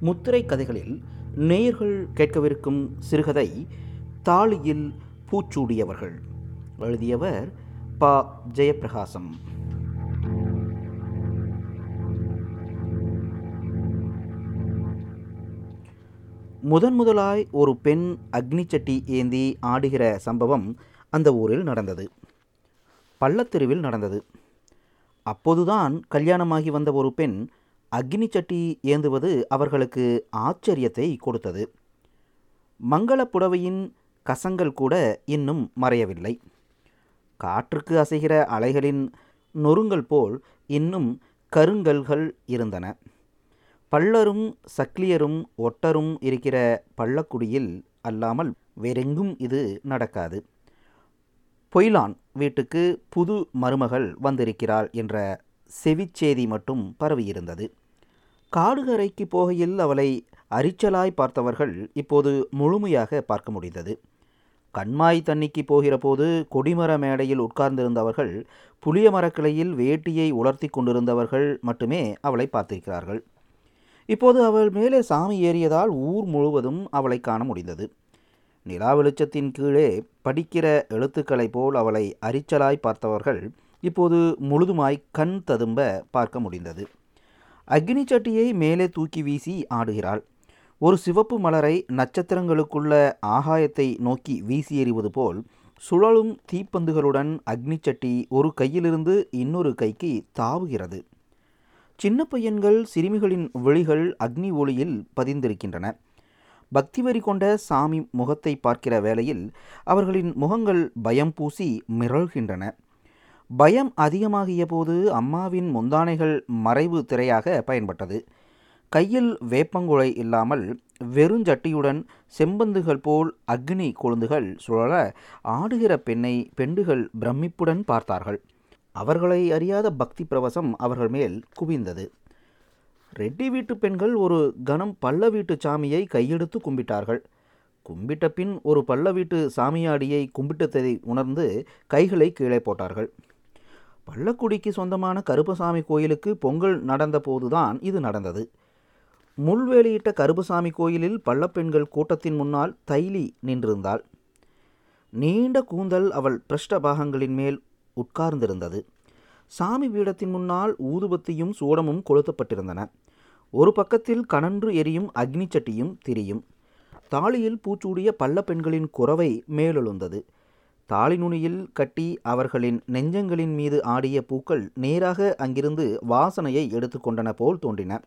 முத்திரை கதைகளில் நேயர்கள் கேட்கவிருக்கும் சிறுகதை தாளியில் பூச்சூடியவர்கள். எழுதியவர் ப. ஜெயப்பிரகாசம். முதன் முதலாய் ஒரு பெண் அக்னிச்சட்டி ஏந்தி ஆடுகிற சம்பவம் அந்த ஊரில் நடந்தது. பள்ளத்தெருவில் நடந்தது. அப்போதுதான் கல்யாணமாகி வந்த ஒரு பெண் அக்னி சட்டி ஏந்துவது அவர்களுக்கு ஆச்சரியத்தை கொடுத்தது. மங்கள புடவையின் கசங்கள் கூட இன்னும் மறையவில்லை. காற்றுக்கு அசைகிற அலைகளின் நொறுங்கல் போல் இன்னும் கருங்கல்கள் இருந்தன. பள்ளரும் சக்லியரும் ஒட்டரும் இருக்கிற பள்ளக்குடியில் அல்லாமல் வேறெங்கும் இது நடக்காது. பொய்லான் வீட்டுக்கு புது மருமகள் வந்திருக்கிறாள் என்ற செவிச்சேதி மட்டும் பரவியிருந்தது. காடுகரைக்கு போகையில் அவளை அரிச்சலாய் பார்த்தவர்கள் இப்போது முழுமையாக பார்க்க முடிந்தது. கண்மாய் தண்ணிக்கு போகிற போது கொடிமர மேடையில் உட்கார்ந்திருந்தவர்கள் புளிய மரக்கிளையில் வேட்டியை உலர்த்தி கொண்டிருந்தவர்கள் மட்டுமே அவளை பார்த்திருக்கிறார்கள். இப்போது அவள் மேலே சாமி ஏறியதால் ஊர் முழுவதும் அவளை காண முடிந்தது. நிலா வெளிச்சத்தின் கீழே படிக்கிற எழுத்துக்களைப் போல் அவளை அரிச்சலாய் பார்த்தவர்கள் இப்போது முழுதுமாய் கண் ததும்ப பார்க்க முடிந்தது. அக்னி சட்டியை மேலே தூக்கி வீசி ஆடுகிறாள். ஒரு சிவப்பு மலரை நட்சத்திரங்களுக்குள்ள ஆகாயத்தை நோக்கி வீசி எறிவது போல் சுழலும் தீப்பந்துகளுடன் அக்னி சட்டி ஒரு கையிலிருந்து இன்னொரு கைக்கு தாவுகிறது. சின்ன பையன்கள் சிறுமிகளின் விழிகள் அக்னி ஒளியில் பதிந்திருக்கின்றன. பக்திவரி கொண்ட சாமி முகத்தை பார்க்கிற வேளையில் அவர்களின் முகங்கள் பயம் பூசி மிரள்கின்றன. பயம் அதிகமாகிய போது அம்மாவின் முந்தானைகள் மறைவு திரையாக பயன்பட்டது. கையில் வேப்பங்குழை இல்லாமல் வெறுஞ்சட்டியுடன் செம்பந்துகள் போல் அக்னி கொழுந்துகள் சுழல ஆடுகிற பெண்ணை பெண்டுகள் பிரமிப்புடன் பார்த்தார்கள். அவர்களை அறியாத பக்தி பிரவசம் அவர்கள் மேல் குவிந்தது. ரெட்டி வீட்டு பெண்கள் ஒரு கணம் பள்ள வீட்டு சாமியை கையெடுத்து கும்பிட்டார்கள். கும்பிட்ட பின் ஒரு பள்ள வீட்டு சாமியாடியை கும்பிட்டதை உணர்ந்து கைகளை கீழே போட்டார்கள். பள்ளக்குடிக்கு சொந்தமான கருப்பசாமி கோயிலுக்கு பொங்கல் நடந்த போதுதான் இது நடந்தது. முள்வேலியிட்ட கருப்பசாமி கோயிலில் பள்ளப்பெண்கள் கூட்டத்தின் முன்னால் தைலி நின்றிருந்தாள். நீண்ட கூந்தல் அவள் பிரஷ்ட பாகங்களின் மேல் உட்கார்ந்திருந்தது. சாமி பீடத்தின் முன்னால் ஊதுபத்தியும் சூடமும் கொளுத்தப்பட்டிருந்தன. ஒரு பக்கத்தில் கனன்று எரியும் அக்னி சட்டியும் திரியும். தாலியில் பூச்சூடிய பள்ள பெண்களின் குறவை மேலெழுந்தது. தாலி நுனியில் கட்டி அவர்களின் நெஞ்சங்களின் மீது ஆடிய பூக்கள் நேராக அங்கிருந்து வாசனையை எடுத்துக்கொண்டன போல் தோன்றின.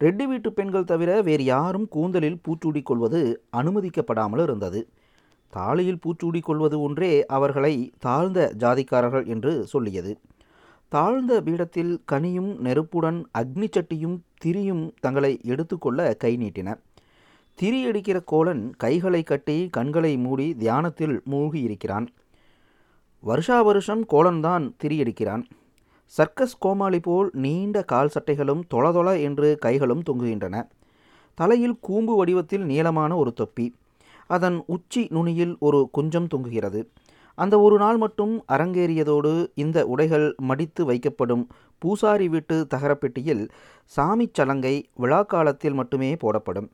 ரெட்டி வீட்டு பெண்கள் தவிர வேறு யாரும் கூந்தலில் பூச்சூடி கொள்வது அனுமதிக்கப்படாமல் இருந்தது. தாலியில் பூச்சூடி கொள்வது ஒன்றே அவர்களை தாழ்ந்த ஜாதிக்காரர்கள் என்று சொல்லியது. தாழ்ந்த பீடத்தில் கனியும் நெருப்புடன் அக்னி சட்டியும் திரியும் தங்களை எடுத்துக்கொள்ள கை நீட்டின. திரி அடிக்கிற கோலன் கைகளை கட்டி கண்களை மூடி தியானத்தில் மூழ்கி இருக்கிறான் வருஷா வருஷம் கோலன்தான் திரியடிக்கிறான். சர்க்கஸ் கோமாளி போல் நீண்ட கால் சட்டைகளும் தொளதொள என்று கைகளும் தொங்குகின்றன. தலையில் கூம்பு வடிவத்தில் நீளமான ஒரு தொப்பி. அதன் உச்சி நுனியில் ஒரு குஞ்சம் தொங்குகிறது. அந்த ஒரு நாள் மட்டும் அரங்கேறியதோடு இந்த உடைகள் மடித்து வைக்கப்படும் பூசாரி வீட்டு தகரப்பெட்டியில் சாமி சலங்கை விழா காலத்தில் மட்டுமே போடப்படும்.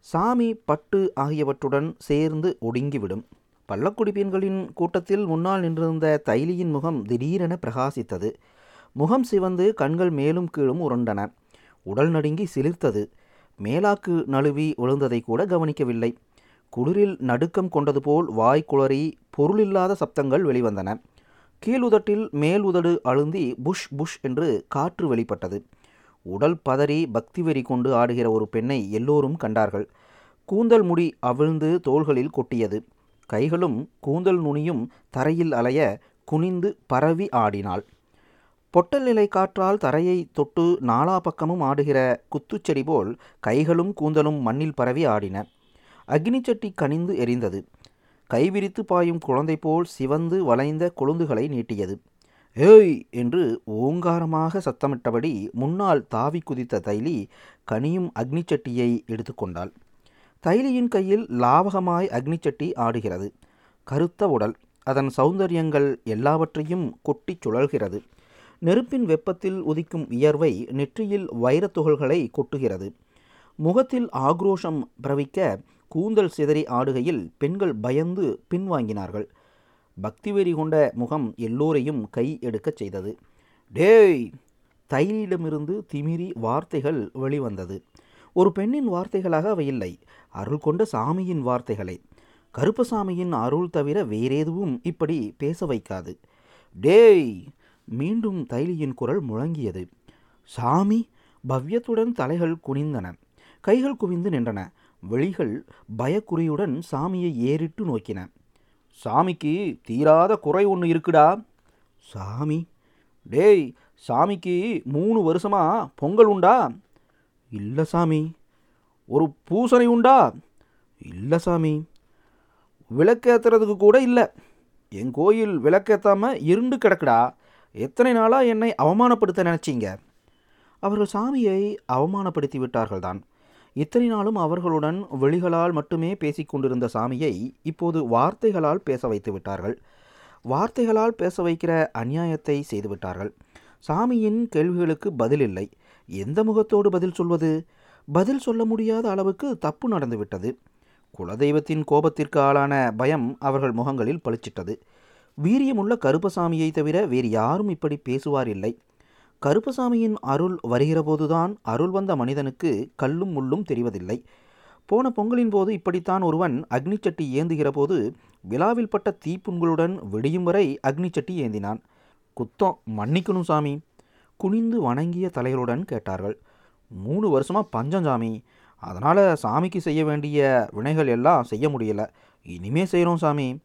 சாமி பட்டு ஆகியவற்றுடன் சேர்ந்து ஒடுங்கிவிடும். பள்ளக்குடி பெண்களின் கூட்டத்தில் முன்னால் நின்றிருந்த தைலியின் முகம் திடீரென பிரகாசித்தது. முகம் சிவந்து கண்கள் மேலும் கீழும் உருண்டன. உடல் நடுங்கி சிலிர்த்தது. மேலாக்கு நழுவி விழுந்ததை கூட கவனிக்கவில்லை. குளிரில் நடுக்கம் கொண்டது போல் வாய் குளறி பொருளில்லாத சப்தங்கள் வெளிவந்தன. கீழுதட்டில் மேல் உதடு அழுந்தி புஷ் புஷ் என்று காற்று வெளிப்பட்டது. உடல் பதறி பக்தி வெறி கொண்டு ஆடுகிற ஒரு பெண்ணை எல்லோரும் கண்டார்கள். கூந்தல் முடி அவிழ்ந்து தோள்களில் கொட்டியது. கைகளும் கூந்தல் நுனியும் தரையில் அலைய குனிந்து பரவி ஆடினாள். பொட்டல் நிலை காற்றால் தரையை தொட்டு நாலா பக்கமும் ஆடுகிற குத்துச்செடி போல் கைகளும் கூந்தலும் மண்ணில் பரவி ஆடின. அக்னிச்சட்டி கனிந்து எரிந்தது. கைவிரித்து பாயும் குழந்தை போல் சிவந்து வளைந்த கொழுந்துகளை நீட்டியது. ஏய் என்று ஓங்காரமாக சத்தமிட்டபடி முன்னால் தாவி குதித்த தைலி கனியும் அக்னிச்சட்டியை எடுத்துக்கொண்டாள். தைலியின் கையில் லாவகமாய் அக்னிச்சட்டி ஆடுகிறது. கருத்த உடல் அதன் சௌந்தரியங்கள் எல்லாவற்றையும் கொட்டிச் சுழல்கிறது. நெருப்பின் வெப்பத்தில் உதிக்கும் வியர்வை நெற்றியில் வைரத் துகள்களை கொட்டுகிறது. முகத்தில் ஆக்ரோஷம் பிரவிக்க கூந்தல் சிதறி ஆடுகையில் பெண்கள் பயந்து பின்வாங்கினார்கள். பக்திவெறி கொண்ட முகம் எல்லோரையும் கை எடுக்கச் செய்தது. டேய்! தைலியிடமிருந்து திமிரி வார்த்தைகள் வெளிவந்தது. ஒரு பெண்ணின் வார்த்தைகளாக அவை இல்லை. அருள் கொண்ட சாமியின் வார்த்தைகளை. கருப்பசாமியின் அருள் தவிர வேறேதுவும் இப்படி பேச வைக்காது. டேய்! மீண்டும் தைலியின் குரல் முழங்கியது. சாமி! பவ்யத்துடன் தலைகள் குனிந்தன. கைகள் குவிந்து நின்றன. வெளிகள் பயக்குறியுடன் சாமியை ஏறிட்டு நோக்கின. சாமிக்கு தீராத குறை ஒன்று இருக்குடா. சாமி? டேய் சாமிக்கு மூணு வருஷமாக பொங்கல் உண்டா? இல்லை சாமி. ஒரு பூசணி உண்டா? இல்லை சாமி. விளக்கேற்றுறதுக்கு கூட இல்லை. என் கோயில் விளக்கேற்றாமல் இருண்டு கிடக்குடா. எத்தனை நாளாக என்னை அவமானப்படுத்த நினச்சிங்க? அவர்கள் சாமியை அவமானப்படுத்தி விட்டார்கள்தான். இத்தனை நாளும் அவர்களுடன் வெளிகளால் மட்டுமே பேசிக்கொண்டிருந்த சாமியை இப்போது வார்த்தைகளால் பேச வைத்து விட்டார்கள். வார்த்தைகளால் பேச வைக்கிற அநியாயத்தை செய்துவிட்டார்கள் சாமியின் கேள்விகளுக்கு பதில் இல்லை. எந்த முகத்தோடு பதில் சொல்வது? பதில் சொல்ல முடியாத அளவுக்கு தப்பு நடந்துவிட்டது குலதெய்வத்தின் கோபத்திற்கு ஆளான பயம் அவர்கள் முகங்களில் பளிச்சிட்டது. வீரியமுள்ள கருப்பசாமியை தவிர வேறு யாரும் இப்படி பேசுவார் இல்லை. கருப்பசாமியின் அருள் வருகிறபோதுதான் அருள் வந்த மனிதனுக்கு கல்லும் முள்ளும் தெரிவதில்லை. போன பொங்கலின் போது இப்படித்தான் ஒருவன் அக்னிச்சட்டி ஏந்துகிற போது விழாவில் பட்ட தீப்புண்களுடன் விடியும் வரை அக்னிச்சட்டி ஏந்தினான். குத்தம் மன்னிக்கணும் சாமி. குனிந்து வணங்கிய தலைகளுடன் கேட்டார்கள். மூணு வருஷமாக பஞ்சம் சாமி. அதனால் சாமிக்கு செய்ய வேண்டிய வினைகள் எல்லாம் செய்ய முடியல. இனிமே செய்கிறோம் சாமி.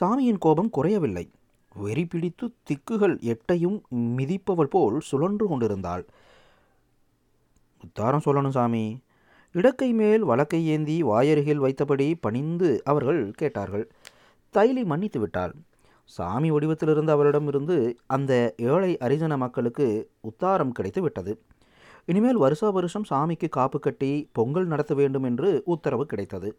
சாமியின் கோபம் குறையவில்லை. வெறி பிடித்து திக்குகள் எட்டையும் மிதிப்பவள் போல் சுழன்று கொண்டிருந்தாள். உத்தாரம் சொல்லணும் சாமி. இடக்கை மேல் வழக்கை ஏந்தி வாயருகில் வைத்தபடி பணிந்து அவர்கள் கேட்டார்கள். தைலி மன்னித்து விட்டாள். சாமி வடிவத்திலிருந்து அவரிடமிருந்து அந்த ஏழை அரிஜன மக்களுக்கு உத்தாரம் கிடைத்து விட்டது. இனிமேல் வருஷா வருஷம் சாமிக்கு காப்பு கட்டி பொங்கல் நடத்த வேண்டும் என்று உத்தரவு கிடைத்தது.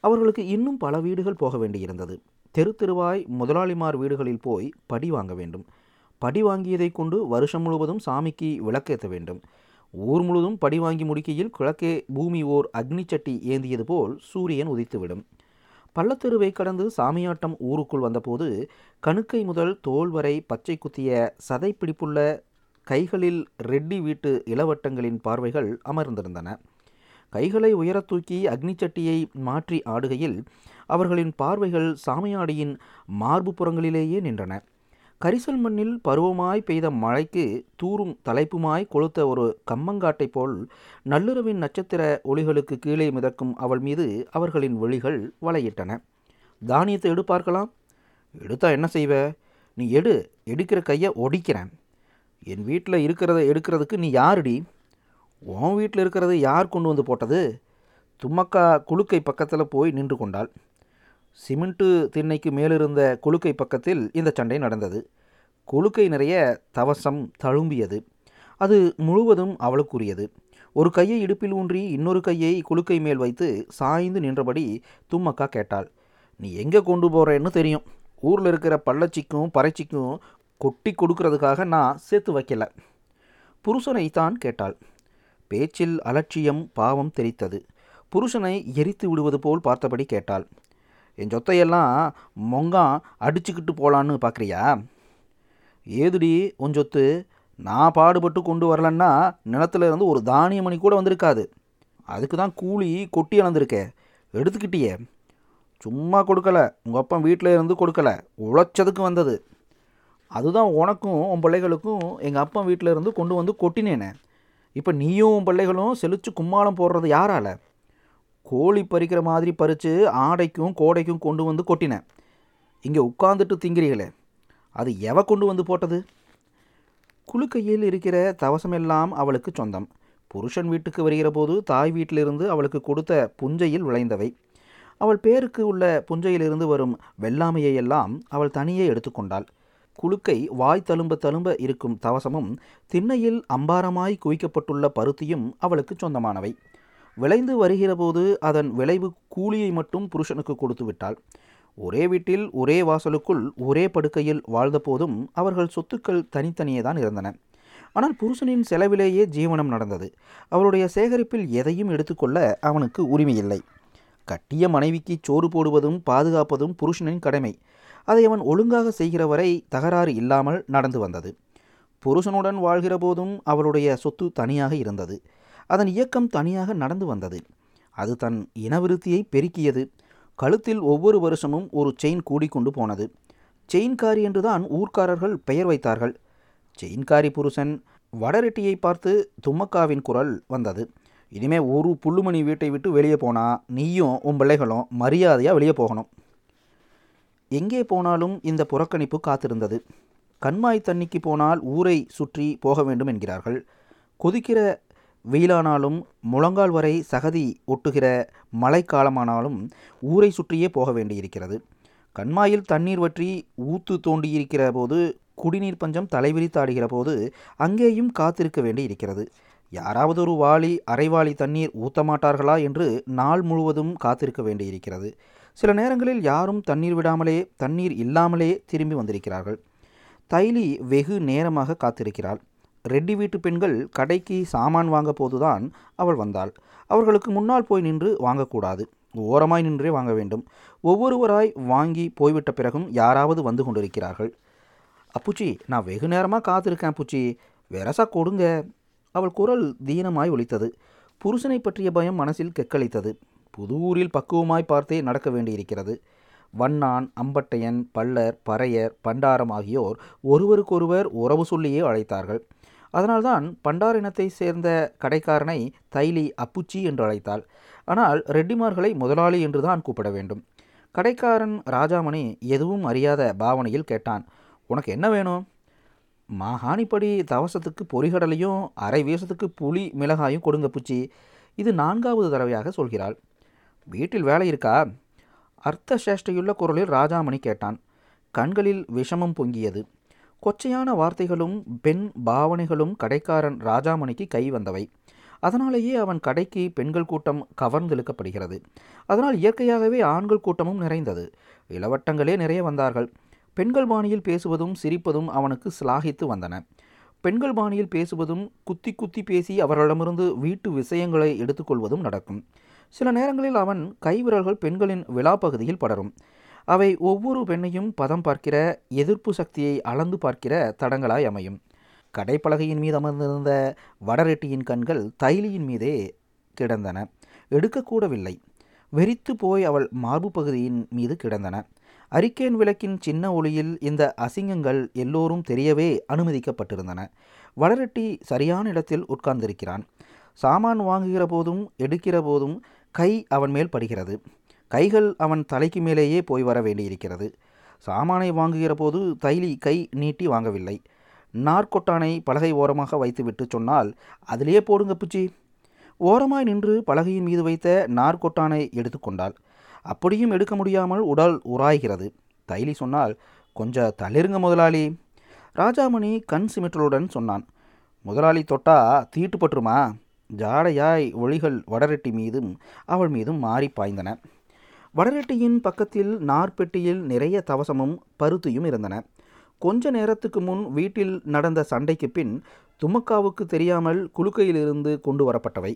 அவர்களுக்கு இன்னும் பல வீடுகள் போக வேண்டியிருந்தது. தெரு தெருவாய் முதலாளிமார் வீடுகளில் போய் படி வாங்க வேண்டும். படி வாங்கியதை கொண்டு வருஷம் முழுவதும் சாமிக்கு விளக்கேற்ற வேண்டும். ஊர் முழுவதும் படி வாங்கி முடிக்கையில் கிழக்கே பூமி ஓர் அக்னிச்சட்டி ஏந்தியது போல் சூரியன் உதித்துவிடும். பள்ளத்தெருவை கடந்து சாமியாட்டம் ஊருக்குள் வந்தபோது கணுக்கை முதல் தோல் வரை பச்சை குத்திய சதை பிடிப்புள்ள கைகளில் ரெட்டி வீட்டு இளவட்டங்களின் பார்வைகள் அமர்ந்திருந்தன. கைகளை உயரத் தூக்கி அக்னிச்சட்டியை மாற்றி ஆடுகையில் அவர்களின் பார்வைகள் சாமியாடியின் மார்பு புறங்களிலேயே நின்றன. கரிசல் மண்ணில் பருவமாய் பெய்த மழைக்கு தூரும் தலைப்புமாய் கொளுத்த ஒரு கம்மங்காட்டை போல் நள்ளிரவின் நட்சத்திர ஒளிகளுக்கு கீழே மிதக்கும் அவள் மீது அவர்களின் விழிகள் வலையிட்டன தானியத்தை எடு பார்க்கலாம் எடுத்தா என்ன செய்வ? நீ எடு எடுக்கிற கையை ஒடிக்கிறேன். என் வீட்டில் இருக்கிறத எடுக்கிறதுக்கு நீ யாருடி? உன் வீட்டில் இருக்கிறது யார் கொண்டு வந்து போட்டது? தும்மக்கா குலுக்கை பக்கத்தில் போய் நின்று கொண்டாள். சிமெண்ட்டு திண்ணைக்கு மேலிருந்த குலுக்கை பக்கத்தில் இந்த சண்டை நடந்தது. குலுக்கை நிறைய தவசம் தழும்பியது. அது முழுவதும் அவளுக்குரியது. ஒரு கையை இடுப்பில் ஊன்றி இன்னொரு கையை குலுக்கை மேல் வைத்து சாய்ந்து நின்றபடி தும்மக்கா கேட்டாள் நீ எங்கே கொண்டு போகிறேன்னு தெரியும். ஊரில் இருக்கிற பள்ளச்சிக்கும் பறைச்சிக்கும் கொட்டி கொடுக்கறதுக்காக நான் சேர்த்து வைக்கல. புருஷனை தான் கேட்டாள். பேச்சில் அலட்சியம் பாவம் தெரித்தது புருஷனை எரித்து விடுவது போல் பார்த்தபடி கேட்டாள். என் சொத்தையெல்லாம் மொங்கான் அடிச்சுக்கிட்டு போகலான்னு பார்க்குறியா ஏதுடி உன் சொத்து? நான் பாடுபட்டு கொண்டு வரலன்னா நிலத்துல இருந்து ஒரு தானிய மணி கூட வந்திருக்காது. அதுக்கு தான் கூலி கொட்டி அளந்திருக்கே. எடுத்துக்கிட்டியே. சும்மா கொடுக்கல. உங்கள் அப்பா வீட்டில் இருந்து கொடுக்கல. உழைச்சதுக்கு வந்தது. அதுதான் உனக்கும் உன் பிள்ளைகளுக்கும் எங்கள் அப்பா வீட்டில் இருந்து கொண்டு வந்து கொட்டினேனே. இப்போ நீயும் உன் பிள்ளைகளும் செழித்து கும்மாளம் போடுறது யாரால? கோழி பறிக்கிற மாதிரி பறித்து ஆடைக்கும் கோடைக்கும் கொண்டு வந்து கொட்டினேன். இங்கே உட்காந்துட்டு திங்கிறீங்களே அது எவ கொண்டு வந்து போட்டது? குலுக்கையில் இருக்கிற தவசமெல்லாம் அவளுக்கு சொந்தம். புருஷன் வீட்டுக்கு வருகிற போது தாய் வீட்டிலிருந்து அவளுக்கு கொடுத்த புஞ்சையில் விளைந்தவை. அவள் பேருக்கு உள்ள புஞ்சையிலிருந்து வரும் வெள்ளாமையை எல்லாம் அவள் தனியே எடுத்துக்கொண்டாள். குலுக்கை வாய் தழும்ப தழும்ப இருக்கும் தவசமும் திண்ணையில் அம்பாரமாய் குவிக்கப்பட்டுள்ள பருத்தியும் அவளுக்கு சொந்தமானவை. விளைந்து வருகிறபோது அதன் விளைவு கூலியை மட்டும் புருஷனுக்கு கொடுத்து விட்டாள். ஒரே வீட்டில் ஒரே வாசலுக்குள் ஒரே படுக்கையில் வாழ்ந்த போதும் அவர்கள் சொத்துக்கள் தனித்தனியே தான் இருந்தன. ஆனால் புருஷனின் செலவிலேயே ஜீவனம் நடந்தது. அவருடைய சேகரிப்பில் எதையும் எடுத்துக்கொள்ள அவனுக்கு உரிமையில்லை. கட்டிய மனைவிக்கு சோறு போடுவதும் பாதுகாப்பதும் புருஷனின் கடமை. அதை அவன் ஒழுங்காக செய்கிற வரை தகராறு இல்லாமல் நடந்து வந்தது. புருஷனுடன் வாழ்கிற போதும் அவளுடைய சொத்து தனியாக இருந்தது. அதன் இயக்கம் தனியாக நடந்து வந்தது. அது தன் இனவிருத்தியை பெருக்கியது. கழுத்தில் ஒவ்வொரு வருஷமும் ஒரு செயின் கூடிக்கொண்டு போனது. செயின்காரி என்றுதான் ஊர்க்காரர்கள் பெயர் வைத்தார்கள். செயின்காரி புருஷன் வடரெட்டியை பார்த்து தும்மக்காவின் குரல் வந்தது. இனிமே ஒரு புல்லுமணி வீட்டை விட்டு வெளியே போனா நீயும் உன் பிள்ளைகளும் மரியாதையாக வெளியே போகணும். எங்கே போனாலும் இந்த புறக்கணிப்பு காத்திருந்தது. கண்மாய் தண்ணிக்கு போனால் ஊரை சுற்றி போக வேண்டும் என்கிறார்கள். கொதிக்கிற வெயிலானாலும் முழங்கால் வரை சகதி ஒட்டுகிற மழைக்காலமானாலும் ஊரை சுற்றியே போக வேண்டியிருக்கிறது. கண்மாயில் தண்ணீர் வற்றி ஊத்து தோண்டியிருக்கிற போது குடிநீர் பஞ்சம் தலைவிரித்தாடுகிற போது அங்கேயும் காத்திருக்க வேண்டி இருக்கிறது யாராவது ஒரு வாளி அரைவாளி தண்ணீர் ஊத்த மாட்டார்களா என்று நாள் முழுவதும் காத்திருக்க வேண்டியிருக்கிறது. சில நேரங்களில் யாரும் தண்ணீர் விடாமலே தண்ணீர் இல்லாமலே திரும்பி வந்திருக்கிறார்கள். தைலி வெகு நேரமாக காத்திருக்கிறாள். ரெட்டி வீட்டு பெண்கள் கடைக்கு சாமான் வாங்க போதுதான் அவள் வந்தாள். அவர்களுக்கு முன்னால் போய் நின்று வாங்கக்கூடாது. ஓரமாய் நின்றே வாங்க வேண்டும். ஒவ்வொருவராய் வாங்கி போய்விட்ட பிறகும் யாராவது வந்து கொண்டிருக்கிறார்கள். அப்புச்சி நான் வெகு நேரமாக காத்திருக்கேன் அப்புச்சி. வெரசா கொடுங்க. அவள் குரல் தீனமாய் ஒலித்தது. புருஷனை பற்றிய பயம் மனசில் கெக்களித்தது. புது ஊரில் பக்குவமாய் பார்த்தே நடக்க வேண்டியிருக்கிறது. வண்ணான் அம்பட்டையன் பல்லர் பறையர் பண்டாரம் ஆகியோர் ஒருவருக்கொருவர் உறவு சொல்லியே அழைத்தார்கள். அதனால்தான் பண்டாரினத்தை சேர்ந்த கடைக்காரனை தைலி அப்புச்சி என்று அழைத்தாள். ஆனால் ரெட்டிமார்களை முதலாளி என்று தான் கூப்பிட வேண்டும். கடைக்காரன் ராஜாமணி எதுவும் அறியாத பாவனையில் கேட்டான் உனக்கு என்ன வேணும்? மாகாணிப்படி தவசத்துக்கு பொறிகடலையும் அரை வீசத்துக்கு புளி மிளகாயும் கொடுங்க பூச்சி. இது நான்காவது தடவையாக சொல்கிறாள். வீட்டில் வேலை இருக்கா? அர்த்த சேஷ்டையுள்ள குரலில் ராஜாமணி கேட்டான். கண்களில் விஷமம் பொங்கியது. கொச்சையான வார்த்தைகளும் பெண் பாவனைகளும் கடைக்காரன் ராஜாமணிக்கு கை வந்தவை. அதனாலேயே அவன் கடைக்கு பெண்கள் கூட்டம் கவர்ந்திழுக்கப்படுகிறது. அதனால் இயற்கையாகவே ஆண்கள் கூட்டமும் நிறைந்தது. இளவட்டங்களே நிறைய வந்தார்கள். பெண்கள் பாணியில் பேசுவதும் சிரிப்பதும் அவனுக்கு சிலாகித்து வந்தன. பெண்கள் பாணியில் பேசுவதும் குத்தி குத்தி பேசி அவர்களிடமிருந்து வீட்டு விஷயங்களை எடுத்துக்கொள்வதும் நடக்கும். சில நேரங்களில் அவன் கைவிரல்கள் பெண்களின் விழாப்பகுதியில் படரும். அவை ஒவ்வொரு பெண்ணையும் பதம் பார்க்கிற எதிர்ப்பு சக்தியை அளந்து பார்க்கிற தடங்களாய் அமையும். கடைப்பலகையின் மீது அமர்ந்திருந்த வடரெட்டியின் கண்கள் தைலியின் மீதே கிடந்தன. எடுக்கக்கூடவில்லை. வெறித்து போய் அவள் மார்பு பகுதியின் மீது கிடந்தன. அரிக்கேன் விளக்கின் சின்ன ஒளியில் இந்த அசிங்கங்கள் எல்லோரும் தெரியவே அனுமதிக்கப்பட்டிருந்தன. வடரெட்டி சரியான இடத்தில் உட்கார்ந்திருக்கிறான். சாமான் வாங்குகிற போதும் எடுக்கிற போதும் கை அவன் மேல் படுகிறது. கைகள் அவன் தலைக்கு மேலேயே போய் வர வேண்டியிருக்கிறது. சாமானை வாங்குகிற போது தைலி கை நீட்டி வாங்கவில்லை. நார்கொட்டானை பலகை ஓரமாக வைத்துவிட்டு சொன்னால் அதிலேயே போடுங்க புச்சி. ஓரமாய் நின்று பலகையின் மீது வைத்த நார்கொட்டானை எடுத்துக்கொண்டாள் அப்படியும் எடுக்க முடியாமல் உடல் உராய்கிறது. தைலி சொன்னால் கொஞ்சம் தளிருங்க முதலாளி. ராஜாமணி கண் சிமிட்டலுடன் சொன்னான் முதலாளி தொட்டா தீட்டுப்பட்டுருமா? ஜாடையாய் ஒளிகள் வடரெட்டி மீதும் அவள் மீதும் மாறி பாய்ந்தன. வடரெட்டியின் பக்கத்தில் நார்பெட்டியில் நிறைய தவசமும் பருத்தியும் இருந்தன. கொஞ்ச நேரத்துக்கு முன் வீட்டில் நடந்த சண்டைக்கு பின் துமக்காவுக்கு தெரியாமல் குலுக்கையிலிருந்து கொண்டு வரப்பட்டவை.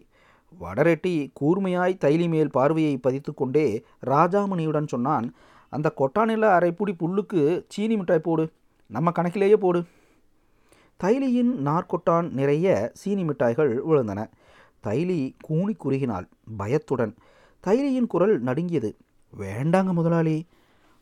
வடரெட்டி கூர்மையாய் தைலி மேல் பார்வையை பதித்து கொண்டே ராஜாமணியுடன் சொன்னான் அந்த கொட்டானில அரைப்புடி புல்லுக்கு சீனி மிட்டாய் போடு நம்ம கணக்கிலேயே போடு. தைலியின் நார்கொட்டான் நிறைய சீனி மிட்டாய்கள் விழுந்தன. தைலி கூணி குறுகினாள் பயத்துடன். தைலியின் குரல் நடுங்கியது. வேண்டாங்க முதலாளி.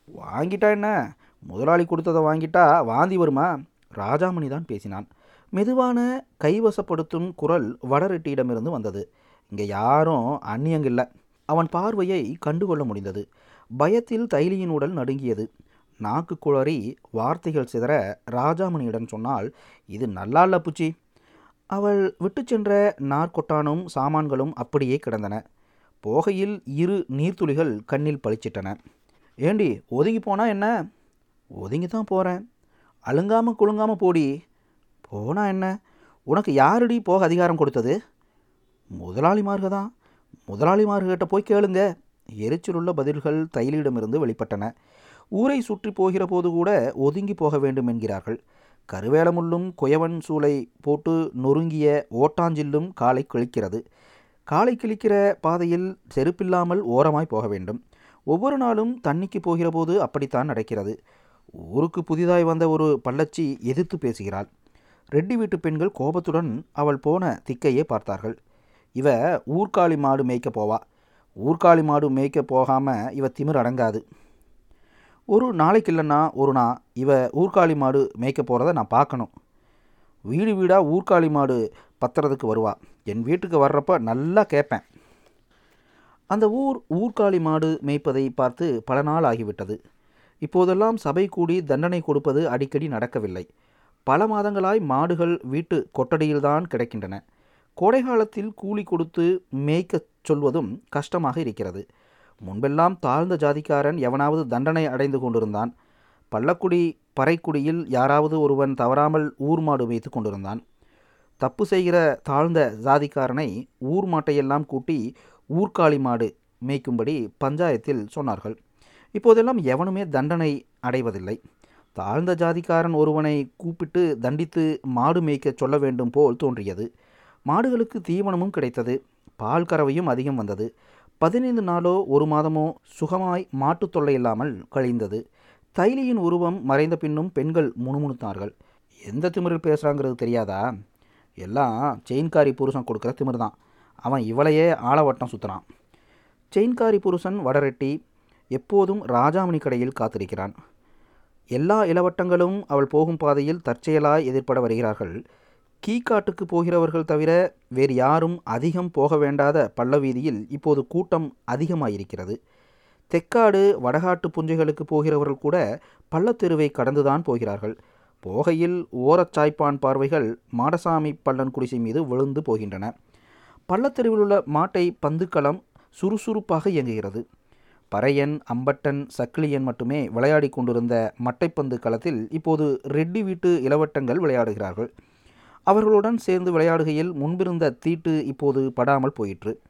வாங்கிட்டா என்ன? முதலாளி கொடுத்ததை வாங்கிட்டா வாந்தி வருமா? ராஜாமணி தான் பேசினான். மெதுவான கைவசப்படுத்தும் குரல் வடரெட்டியிடமிருந்து வந்தது. இங்கே யாரும் அந்நியங்க இல்லை அவன் பார்வையை கண்டுகொள்ள முடிந்தது. பயத்தில் தைலியின் உடல் நடுங்கியது. நாக்கு குளறி வார்த்தைகள் சிதற ராஜாமணியிடம் சொன்னால் இது நல்லா இல்ல புச்சி. அவள் விட்டு சென்ற நார்கொட்டானும் சாமான்களும் அப்படியே கிடந்தன. போகையில் இரு நீர்த்துளிகள் கண்ணில் பளிச்சிட்டன. ஏண்டி ஒதுங்கி போனால் என்ன? ஒதுங்கி தான் போகிறேன் அழுங்காமல் குலுங்காமல் போடி. போனால் என்ன? உனக்கு யாரடி போக அதிகாரம் கொடுத்தது? முதலாளிமார்க தான் முதலாளிமார்கிட்ட போய் கேளுங்க. எரிச்சலுள்ள பதில்கள் தைலியிடமிருந்து வெளிப்பட்டன. ஊரை சுற்றி போகிற போது கூட ஒதுங்கி போக வேண்டும் என்கிறார்கள். கருவேலமுள்ளும் குயவன் சூளை போட்டு நொறுங்கிய ஓட்டாஞ்சில்லும் காலை கிழிக்கிறது. காலை கிழிக்கிற பாதையில் செருப்பில்லாமல் ஓரமாய் போக வேண்டும். ஒவ்வொரு நாளும் தண்ணிக்கு போகிற போது அப்படித்தான் நடக்கிறது. ஊருக்கு புதிதாய் வந்த ஒரு பள்ளச்சி எதிர்த்து பேசுகிறாள். ரெட்டி வீட்டு பெண்கள் கோபத்துடன் அவள் போன திக்கையே பார்த்தார்கள். இவ ஊர்காளி மாடு மேய்க்க போவா. ஊர்காளி மாடு மேய்க்க போகாமல் இவ திமிர் அடங்காது. ஒரு நாளைக்கு இல்லைன்னா ஒரு நாள் இவ ஊர்காளி மாடு மேய்க்க போகிறத நான் பார்க்கணும். வீடு வீடாக ஊர்காளி மாடு பத்துறதுக்கு வருவா. என் வீட்டுக்கு வர்றப்ப நல்லா கேட்பேன் அந்த ஊர் ஊர்காளி மாடு மேய்ப்பதை பார்த்து பல நாள் ஆகிவிட்டது. இப்போதெல்லாம் சபை கூடி தண்டனை கொடுப்பது அடிக்கடி நடக்கவில்லை. பல மாதங்களாய் மாடுகள் வீட்டு கொட்டடியில்தான் கிடைக்கின்றன. கோடை காலத்தில் கூலி கொடுத்து மேய்க்கச் சொல்வதும் கஷ்டமாக இருக்கிறது. முன்பெல்லாம் தாழ்ந்த ஜாதிக்காரன் எவனாவது தண்டனை அடைந்து கொண்டிருந்தான். பள்ளக்குடி பறைக்குடியில் யாராவது ஒருவன் தவறாமல் ஊர் மாடு வைத்து கொண்டிருந்தான். தப்பு செய்கிற தாழ்ந்த ஜாதிக்காரனை ஊர் மாட்டையெல்லாம் கூட்டி ஊர்க்காளி மாடு மேய்க்கும்படி பஞ்சாயத்தில் சொன்னார்கள். இப்போதெல்லாம் எவனுமே தண்டனை அடைவதில்லை. தாழ்ந்த ஜாதிக்காரன் ஒருவனை கூப்பிட்டு தண்டித்து மாடு மேய்க்க சொல்ல வேண்டும் போல் தோன்றியது. மாடுகளுக்கு தீவனமும் கிடைத்தது. பால் கறவையும் அதிகம் வந்தது. பதினைந்து நாளோ ஒரு மாதமோ சுகமாய் மாட்டுத் தொல்லை இல்லாமல் கழிந்தது. கைலியின் உருவம் மறைந்த பின்னும் பெண்கள் முணுமுணுத்தார்கள். எந்த திமிரில் பேசுகிறாங்கிறது தெரியாதா? எல்லாம் செயின்காரி புருஷன் கொடுக்குற திமிர் தான் அவன் இவளையே ஆளவட்டம் சுற்றுறான் செயின்காரி புருஷன் வடரெட்டி எப்போதும் ராஜாமணி கடையில் காத்திருக்கிறான். எல்லா இளவட்டங்களும் அவள் போகும் பாதையில் தற்செயலாய் எதிர்பட வருகிறார்கள். கீக்காட்டுக்கு போகிறவர்கள் தவிர வேறு யாரும் அதிகம் போக வேண்டாத பள்ளவீதியில் இப்போது கூட்டம் அதிகமாயிருக்கிறது. தெக்காடு வடகாட்டு புஞ்சைகளுக்கு போகிறவர்கள் கூட பள்ளத்தெருவை கடந்துதான் போகிறார்கள். போகையில் ஓரச்சாய்ப்பான் பார்வைகள் மாடசாமி பள்ளன் குடிசை மீது விழுந்து போகின்றன. பள்ளத்தெருவில் உள்ள மாட்டை பந்துக்களம் சுறுசுறுப்பாக இயங்குகிறது. பறையன் அம்பட்டன் சக்கிலியன் மட்டுமே விளையாடி கொண்டிருந்த மட்டைப்பந்து களத்தில் இப்போது ரெட்டி வீட்டு இளவட்டங்கள் விளையாடுகிறார்கள். அவர்களுடன் சேர்ந்து விளையாடுகையில் முன்பிருந்த தீட்டு இப்போது படாமல் போயிற்று.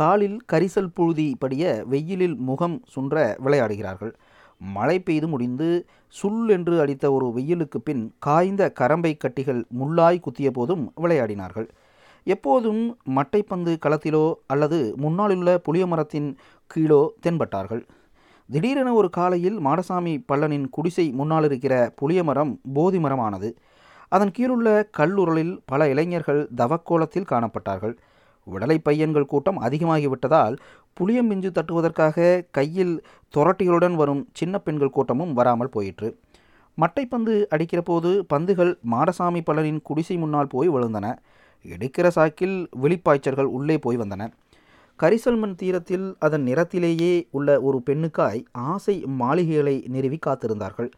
காலில் கரிசல் புழுதி படிய வெயிலில் முகம் சுன்ற விளையாடுகிறார்கள். மழை பெய்து முடிந்து சுல் என்று அடித்த ஒரு வெயிலுக்கு பின் காய்ந்த கரம்பை கட்டிகள் முள்ளாய் குத்திய போதும் விளையாடினார்கள். எப்போதும் மட்டைப்பந்து களத்திலோ அல்லது முன்னாலுள்ள புளிய மரத்தின் கீழோ தென்பட்டார்கள். திடீரென ஒரு காலையில் மாடசாமி பள்ளனின் குடிசை முன்னால் இருக்கிற புளிய மரம் போதி மரமானது அதன் கீழுள்ள கல்லுரலில் பல இளைஞர்கள் தவக்கோலத்தில் காணப்பட்டார்கள். விடலை பையன்கள் கூட்டம் அதிகமாகிவிட்டதால் புளியம்பிஞ்சு தட்டுவதற்காக கையில் தொரட்டிகளுடன் வரும் சின்ன பெண்கள் கூட்டமும் வராமல் போயிற்று. மட்டைப்பந்து அடிக்கிற போது பந்துகள் மாடசாமி பலனின் குடிசை முன்னால் போய் விழுந்தன. எடுக்கிற சாக்கில் விழிப்பாய்ச்சல்கள் உள்ளே போய் வந்தன. கரிசல்மன் தீரத்தில் அதன் நிறத்திலேயே உள்ள ஒரு பெண்ணுக்காய் ஆசை மாளிகைகளை நிறுவி காத்திருந்தார்கள்.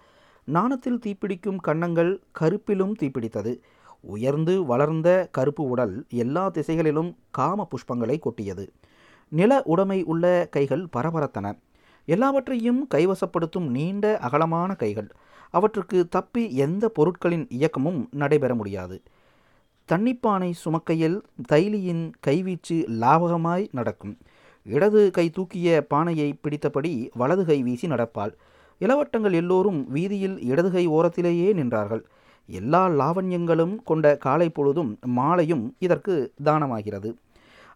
நாணத்தில் தீப்பிடிக்கும் கன்னங்கள் கருப்பிலும் தீப்பிடித்தது. உயர்ந்து வளர்ந்த கருப்பு உடல் எல்லா திசைகளிலும் காம புஷ்பங்களை கொட்டியது. நில உடைமை உள்ள கைகள் பரபரத்தன. எல்லாவற்றையும் கைவசப்படுத்தும் நீண்ட அகலமான கைகள். அவற்றுக்கு தப்பி எந்த பொருட்களின் இயக்கமும் நடைபெற முடியாது. தண்ணிப்பானை சுமக்கையில் தைலியின் கைவீச்சு லாபகமாய் நடக்கும். இடது கை தூக்கிய பானையை பிடித்தபடி வலது கை வீசி நடப்பாள். இளவட்டங்கள் எல்லோரும் வீதியில் இடது கை ஓரத்திலேயே நின்றார்கள். எல்லா லாவண்யங்களும் கொண்ட காலை பொழுதும் மாலையும் இதற்கு தானமாகிறது.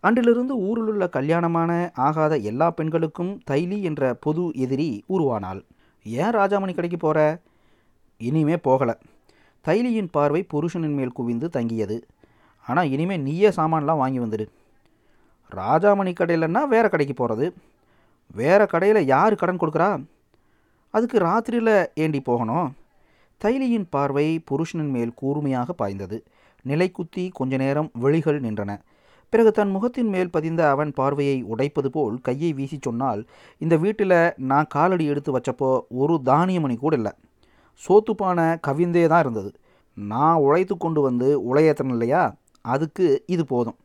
அன்றிலிருந்து ஊரிலுள்ள கல்யாணமான ஆகாத எல்லா பெண்களுக்கும் தைலி என்ற பொது எதிரி உருவானாள். ஏன் ராஜாமணி கடைக்கு போகிற இனிமே போகலை. தைலியின் பார்வை புருஷனின் மேல் குவிந்து தங்கியது. ஆனால் இனிமே நீயே சாமான்லாம் வாங்கி வந்துடு. ராஜாமணி கடையிலன்னா வேறு கடைக்கு போகிறது வேறு கடையில் யார் கடன் கொடுக்குறா? அதுக்கு ராத்திரியில் ஏண்டி போகணும்? தைலியின் பார்வை புருஷனின் மேல் கூர்மையாக பாய்ந்தது. நிலை குத்தி கொஞ்ச நேரம் வெளிகள் நின்றன. பிறகு தன் முகத்தின் மேல் பதிந்த அவன் பார்வையை உடைப்பது போல் கையை வீசி சொன்னால் இந்த வீட்டில் நான் காலடி எடுத்து வச்சப்போ ஒரு தானியமணி கூட இல்லை. சோத்துப்பான கவிந்தே தான் இருந்தது. நான் உழைத்து கொண்டு வந்து உழையத்தன இல்லையா? அதுக்கு இது போதும்.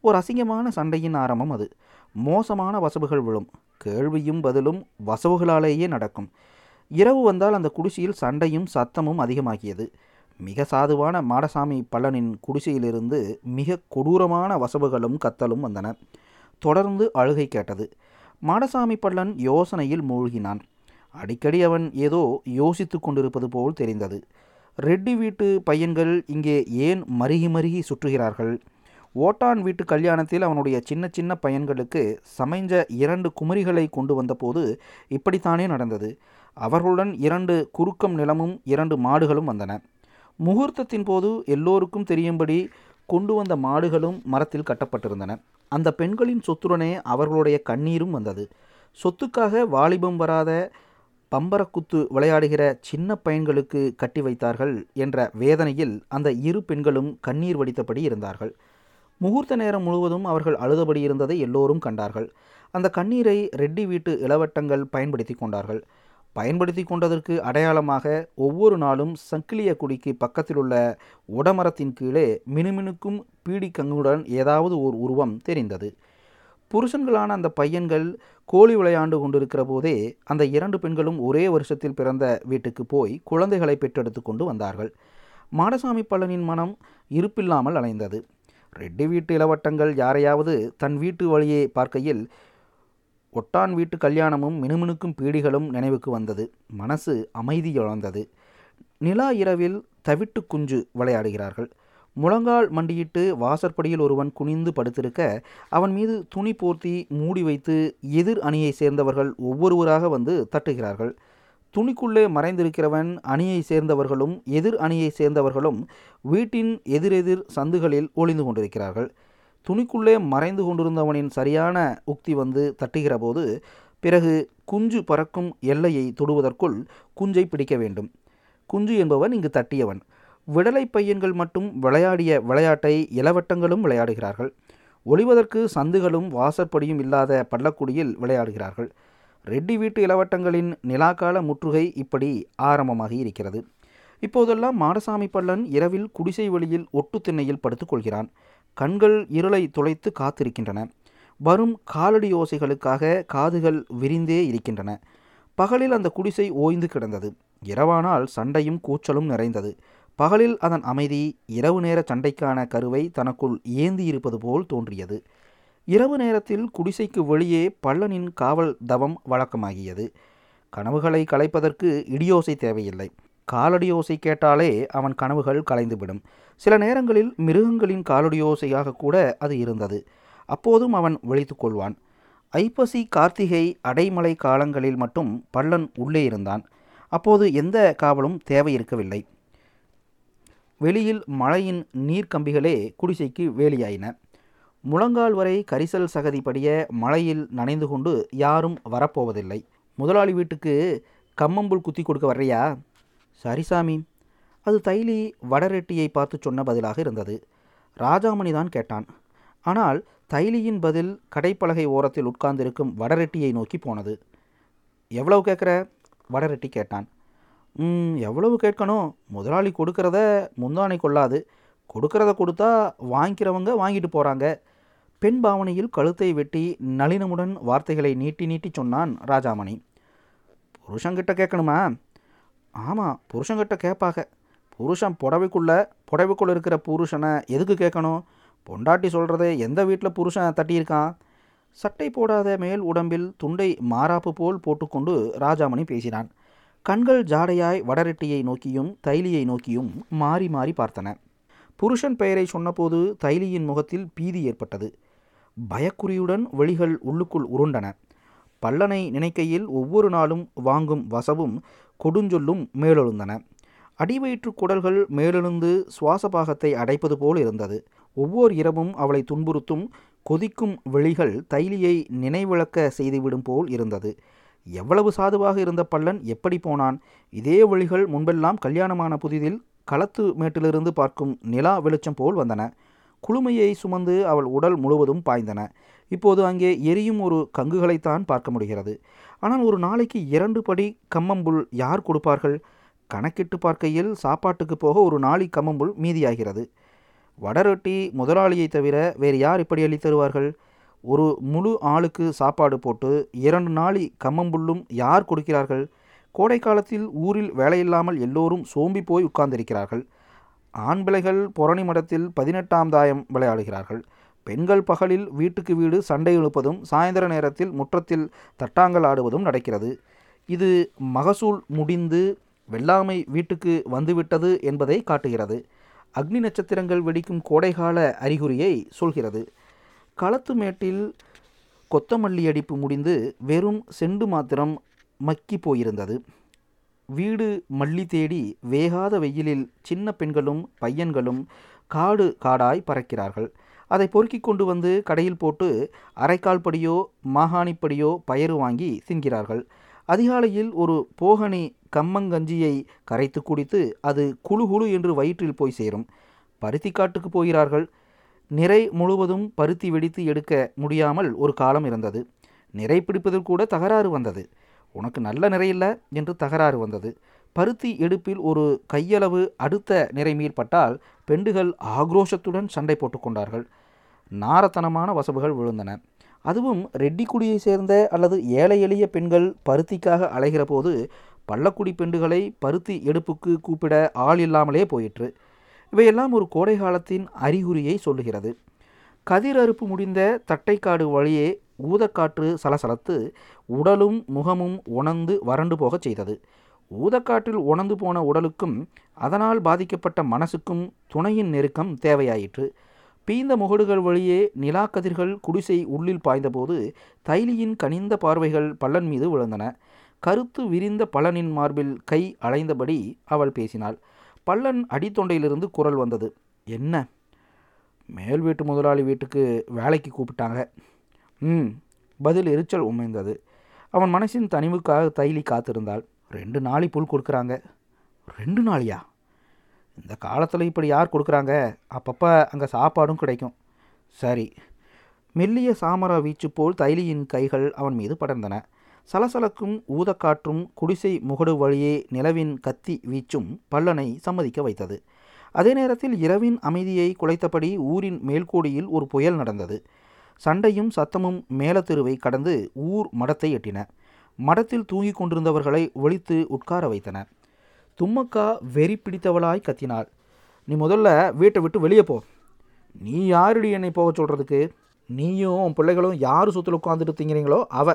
ஒரு அசிங்கமான சண்டையின் ஆரம்பம் அது. மோசமான வசவுகள் விழும். கேள்வியும் பதிலும் வசவுகளாலேயே நடக்கும். இரவு வந்தால் அந்த குடிசையில் சண்டையும் சத்தமும் அதிகமாகியது. மிக சாதுவான மாடசாமி பள்ளனின் குடிசையிலிருந்து மிக கொடூரமான வசவுகளும் கத்தலும் வந்தன. தொடர்ந்து அழுகை கேட்டது. மாடசாமி பள்ளன் யோசனையில் மூழ்கினான். அடிக்கடி அவன் ஏதோ யோசித்து கொண்டிருப்பது போல் தெரிந்தது. ரெட்டி வீட்டு பையன்கள் இங்கே ஏன் மருகி மருகி சுற்றுகிறார்கள்? ஓட்டான் வீட்டு கல்யாணத்தில் அவனுடைய சின்ன சின்ன பையன்களுக்கு சமைஞ்ச இரண்டு குமரிகளை கொண்டு வந்தபோது இப்படித்தானே நடந்தது. அவர்களுடன் இரண்டு குறுக்கம் நிலமும் இரண்டு மாடுகளும் வந்தன. முகூர்த்தத்தின் போது எல்லோருக்கும் தெரியும்படி கொண்டு வந்த மாடுகளும் மரத்தில் கட்டப்பட்டிருந்தன. அந்த பெண்களின் சொத்துடனே அவர்களுடைய கண்ணீரும் வந்தது. சொத்துக்காக வாலிபம் வராத பம்பரக்குத்து விளையாடுகிற சின்ன பையன்களுக்கு கட்டி வைத்தார்கள் என்ற வேதனையில் அந்த இரு பெண்களும் கண்ணீர் வடித்தபடி இருந்தார்கள். முகூர்த்த நேரம் முழுவதும் அவர்கள் அழுதபடி இருந்ததை எல்லோரும் கண்டார்கள். அந்த கண்ணீரை ரெட்டி வீட்டு இளவட்டங்கள் பயன்படுத்தி கொண்டார்கள். பயன்படுத்தி கொண்டதற்கு அடையாளமாக ஒவ்வொரு நாளும் சங்கிலிய குடிக்கு பக்கத்தில் உள்ள உடமரத்தின் கீழே மினுமினுக்கும் பீடிக்கங்குடன் ஏதாவது ஓர் உருவம் தெரிந்தது. புருஷன்களான அந்த பையன்கள் கோழி விளையாண்டு கொண்டிருக்கிற போதே அந்த இரண்டு பெண்களும் ஒரே வருஷத்தில் பிறந்த வீட்டுக்கு போய் குழந்தைகளை பெற்றெடுத்து கொண்டு வந்தார்கள். மாடசாமி பள்ளனின் மனம் இருப்பில்லாமல் அலைந்தது. ரெட்டி வீட்டு இளவட்டங்கள் யாரையாவது தன் வீட்டு வழியே பார்க்கையில் ஒட்டான் வீட்டு கல்யாணமும் மினுமினுக்கும் பீடிகளும் நினைவுக்கு வந்தது. மனசு அமைதி இழந்தது. நிலா இரவில் தவிட்டு குஞ்சு விளையாடுகிறார்கள். முழங்கால் மண்டியிட்டு வாசற்படியில் ஒருவன் குனிந்து படுத்திருக்க அவன் மீது துணி போர்த்தி மூடி வைத்து எதிர் அணியை சேர்ந்தவர்கள் ஒவ்வொருவராக வந்து தட்டுகிறார்கள். துணிக்குள்ளே மறைந்திருக்கிறவன் அணியை சேர்ந்தவர்களும் எதிர் அணியை சேர்ந்தவர்களும் வீட்டின் எதிரெதிர் சந்துகளில் ஒளிந்து கொண்டிருக்கிறார்கள். துணிக்குள்ளே மறைந்து கொண்டிருந்தவனின் சரியான உக்தி வந்து தட்டுகிற போது பிறகு குஞ்சு பறக்கும் எல்லையை தொடுவதற்குள் குஞ்சை பிடிக்க வேண்டும். குஞ்சு என்பவன் இங்கு தட்டியவன். விடலை பையன்கள் மட்டும் விளையாடிய விளையாட்டை இளவட்டங்களும் விளையாடுகிறார்கள். ஒளிவதற்கு சந்துகளும் வாசற்படியும் இல்லாத பள்ளக்குடியில் விளையாடுகிறார்கள். ரெட்டி வீட்டு இளவட்டங்களின் நிலாக்கால முற்றுகை இப்படி ஆரம்பமாகி இருக்கிறது. இப்போதெல்லாம் மாடசாமி பள்ளன் இரவில் குடிசை வெளியில் ஒட்டு திண்ணையில் படுத்துக்கொள்கிறான் கண்கள் இருளை துளைத்து காத்திருக்கின்றன. வரும் காலடி ஓசைகளுக்காக காதுகள் விரிந்தே இருக்கின்றன. பகலில் அந்த குடிசை ஓய்ந்து கிடந்தது. இரவானால் சண்டையும் கூச்சலும் நிறைந்தது. பகலில் அதன் அமைதி இரவு நேர சண்டைக்கான கருவை தனக்குள் ஏந்தி இருப்பது போல் தோன்றியது. இரவு நேரத்தில் குடிசைக்கு வெளியே பள்ளனின் காவல் தவம் வழக்கமாகியது. கனவுகளை கலைப்பதற்கு இடியோசை தேவையில்லை. காலடியோசை கேட்டாலே அவன் கனவுகள் கலைந்துவிடும். சில நேரங்களில் மிருகங்களின் காலடியோசையாக கூட அது இருந்தது. அப்போதும் அவன் விழித்து கொள்வான். ஐப்பசி கார்த்திகை அடைமலை காலங்களில் மட்டும் பள்ளன் உள்ளே இருந்தான். அப்போது எந்த காவலும் தேவை இருக்கவில்லை வெளியில் மழையின் நீர்க்கம்பிகளே குடிசைக்கு வேலியாயின. முழங்கால் வரை கரிசல் சகதி படிய மழையில் நனைந்து கொண்டு யாரும் வரப்போவதில்லை. முதலாளி வீட்டுக்கு கம்மம்புல் குத்தி கொடுக்க வர்றியா? சரி சாமி. அது தைலி வடரெட்டியை பார்த்து சொன்ன பதிலாக இருந்தது. ராஜாமணி தான் கேட்டான். ஆனால் தைலியின் பதில் கடைப்பலகை ஓரத்தில் உட்கார்ந்திருக்கும் வடரெட்டியை நோக்கி போனது. எவ்வளவு கேட்குற? வடரெட்டி கேட்டான். எவ்வளவு கேட்கணும்? முதலாளி கொடுக்கறத முந்தானை கொள்ளாது. கொடுக்கறத கொடுத்தா வாங்கிக்கிறவங்க வாங்கிட்டு போகிறாங்க பெண் பாவனையில் கழுத்தை வெட்டி நளினமுடன் வார்த்தைகளை நீட்டி நீட்டி சொன்னான் ராஜாமணி. புருஷங்கிட்ட கேட்கணுமா? ஆமாம் புருஷங்கிட்ட கேட்பாக. புருஷன் புடவைக்குள்ளே புடவைக்குள்ளே இருக்கிற புருஷனை எதுக்கு கேட்கணும்? பொண்டாட்டி சொல்கிறத எந்த வீட்டில் புருஷன் தட்டியிருக்கான்? சட்டை போடாத மேல் உடம்பில் துண்டை மாறாப்பு போல் போட்டுக்கொண்டு ராஜாமணி பேசினான். கண்கள் ஜாடையாய் வடரெட்டியை நோக்கியும் தைலியை நோக்கியும் மாறி மாறி பார்த்தன. புருஷன் பெயரை சொன்னபோது தைலியின் முகத்தில் பீதி ஏற்பட்டது. பயக்குறியுடன் வெளிகள் உள்ளுக்குள் உருண்டன. பல்லனை நினைக்கையில் ஒவ்வொரு நாளும் வாங்கும் வசவும் கொடுஞ்சொல்லும் மேலெழுந்தன. அடிவயிற்று குடல்கள் மேலெழுந்து சுவாசபாகத்தை அடைப்பது போல் இருந்தது. ஒவ்வொரு இரவும் அவளை துன்புறுத்தும் கொதிக்கும் வெளிகள் தைலியை நினைவிழக்க செய்துவிடும் போல் இருந்தது. எவ்வளவு சாதுவாக இருந்த பள்ளன் எப்படி போனான்? இதே வழிகள் முன்பெல்லாம் கல்யாணமான புதிதில் களத்து மேட்டிலிருந்து பார்க்கும் நிலா வெளிச்சம் போல் வந்தன. குளுமையை சுமந்து அவள் உடல் முழுவதும் பாய்ந்தன. இப்போது அங்கே எரியும் ஒரு கங்குகளைத்தான் பார்க்க முடிகிறது. ஆனால் ஒரு நாளைக்கு இரண்டு படி கம்மம்புல் யார் கொடுப்பார்கள்? கணக்கிட்டு பார்க்கையில் சாப்பாட்டுக்கு போக ஒரு நாளி கம்மம்புல் மீதியாகிறது. வடரொட்டி முதலாளியை தவிர வேறு யார் இப்படி அள்ளி தருவார்கள்? ஒரு முழு ஆளுக்கு சாப்பாடு போட்டு இரண்டு நாளி கம்மம்புல்லும் யார் கொடுக்கிறார்கள்? கோடை காலத்தில் ஊரில் வேலையில்லாமல் எல்லோரும் சோம்பி போய் உட்கார்ந்திருக்கிறார்கள். ஆண் பிள்ளைகள் புரணி மடத்தில் பதினெட்டாம் தாயம் விளையாடுகிறார்கள். பெண்கள் பகலில் வீட்டுக்கு வீடு சண்டை இழுப்பதும் சாயந்தர நேரத்தில் முற்றத்தில் தட்டாங்கல் ஆடுவதும் நடக்கிறது. இது மகசூல் முடிந்து வெள்ளாமை வீட்டுக்கு வந்துவிட்டது என்பதை காட்டுகிறது. அக்னி நட்சத்திரங்கள் வெடிக்கும் கோடைகால அறிகுறியை சொல்கிறது. களத்து மேட்டில் கொத்தமல்லி அடிப்பு முடிந்து வெறும் செண்டு மாத்திரம் மக்கி போயிருந்தது. வீடு மல்லி தேடி வேகாத வெயிலில் சின்ன பெண்களும் பையன்களும் காடு காடாய் பறக்கிறார்கள். அதை பொறுக்கி கொண்டு வந்து கடையில் போட்டு அரைக்கால் படியோ மாகாணிப்படியோ பயறு வாங்கி தின்கிறார்கள். அதிகாலையில் ஒரு போகணி கம்மங்கஞ்சியை கரைத்து குடித்து அது குழு குழு என்று வயிற்றில் போய் சேரும். பருத்தி காட்டுக்கு போகிறார்கள். நிறை முழுவதும் பருத்தி வெடித்து எடுக்க முடியாமல் ஒரு காலம் இருந்தது. நிறை பிடிப்பதில் கூட தகராறு வந்தது. உனக்கு நல்ல நிறையில்லை என்று தகராறு வந்தது. பருத்தி எடுப்பில் ஒரு கையளவு அடுத்த நிறைமீர் பட்டால் பெண்டுகள் ஆக்ரோஷத்துடன் சண்டை போட்டுக்கொண்டார்கள் நாரத்தனமான வசவுகள் விழுந்தன. அதுவும் ரெட்டிக்குடியை சேர்ந்த அல்லது ஏழை எளிய பெண்கள் பருத்திக்காக அலைகிற போது பள்ளக்குடி பெண்டுகளை பருத்தி எடுப்புக்கு கூப்பிட ஆள் இல்லாமலே போயிற்று. இவையெல்லாம் ஒரு கோடை காலத்தின் அறிகுறியை சொல்லுகிறது. கதிர் அறுப்பு முடிந்த தட்டைக்காடு வழியே ஊதக்காற்று சலசலத்து உடலும் முகமும் உணர்ந்து வறண்டு போகச் செய்தது. ஊதக்காற்றில் உணர்ந்து போன உடலுக்கும் அதனால் பாதிக்கப்பட்ட மனசுக்கும் துணையின் நெருக்கம் தேவையாயிற்று. பீந்த முகடுகள் வழியே நிலாக்கதிர்கள் குடிசை உள்ளில் பாய்ந்தபோது தைலியின் கனிந்த பார்வைகள் பள்ளன் மீது விழுந்தன. கருத்து விரிந்த பள்ளனின் மார்பில் கை அலைந்தபடி அவள் பேசினாள். பள்ளன் அடித்தொண்டையிலிருந்து குரல் வந்தது என்ன? மேல் வீட்டு முதலாளி வீட்டுக்கு வேலைக்கு கூப்பிட்டாங்க. ம் பதில் எரிச்சல் உமைந்தது. அவன் மனசின் தனிவுக்காக தைலி காத்திருந்தாள். ரெண்டு நாளி புல் கொடுக்குறாங்க. ரெண்டு நாளியா? இந்த காலத்தில் இப்படி யார் கொடுக்குறாங்க? அப்பப்போ அங்கே சாப்பாடும் கிடைக்கும். சரி. மெல்லிய சாமர வீச்சு போல் தைலியின் கைகள் அவன் மீது படர்ந்தன. சலசலக்கும் ஊதக்காற்றும் குடிசை முகடு வழியே நிலவின் கத்தி வீச்சும் பல்லனை சம்மதிக்க வைத்தது. அதே நேரத்தில் இரவின் அமைதியை குலைத்தபடி ஊரின் மேல்கோடியில் ஒரு புயல் நடந்தது. சண்டையும் சத்தமும் மேலத்தெருவை கடந்து ஊர் மடத்தை எட்டின. மடத்தில் தூங்கிக் கொண்டிருந்தவர்களை ஒழித்து உட்கார வைத்தன தும்மக்கா வெறி பிடித்தவளாய் கத்தினாள். நீ முதல்ல வீட்டை விட்டு வெளியே போ. நீ யாருடி என்னை போக சொல்கிறதுக்கு நீயும் உன் பிள்ளைகளும் யார் சுற்றில் உட்காந்துட்டு திங்கிறீங்களோ அவ.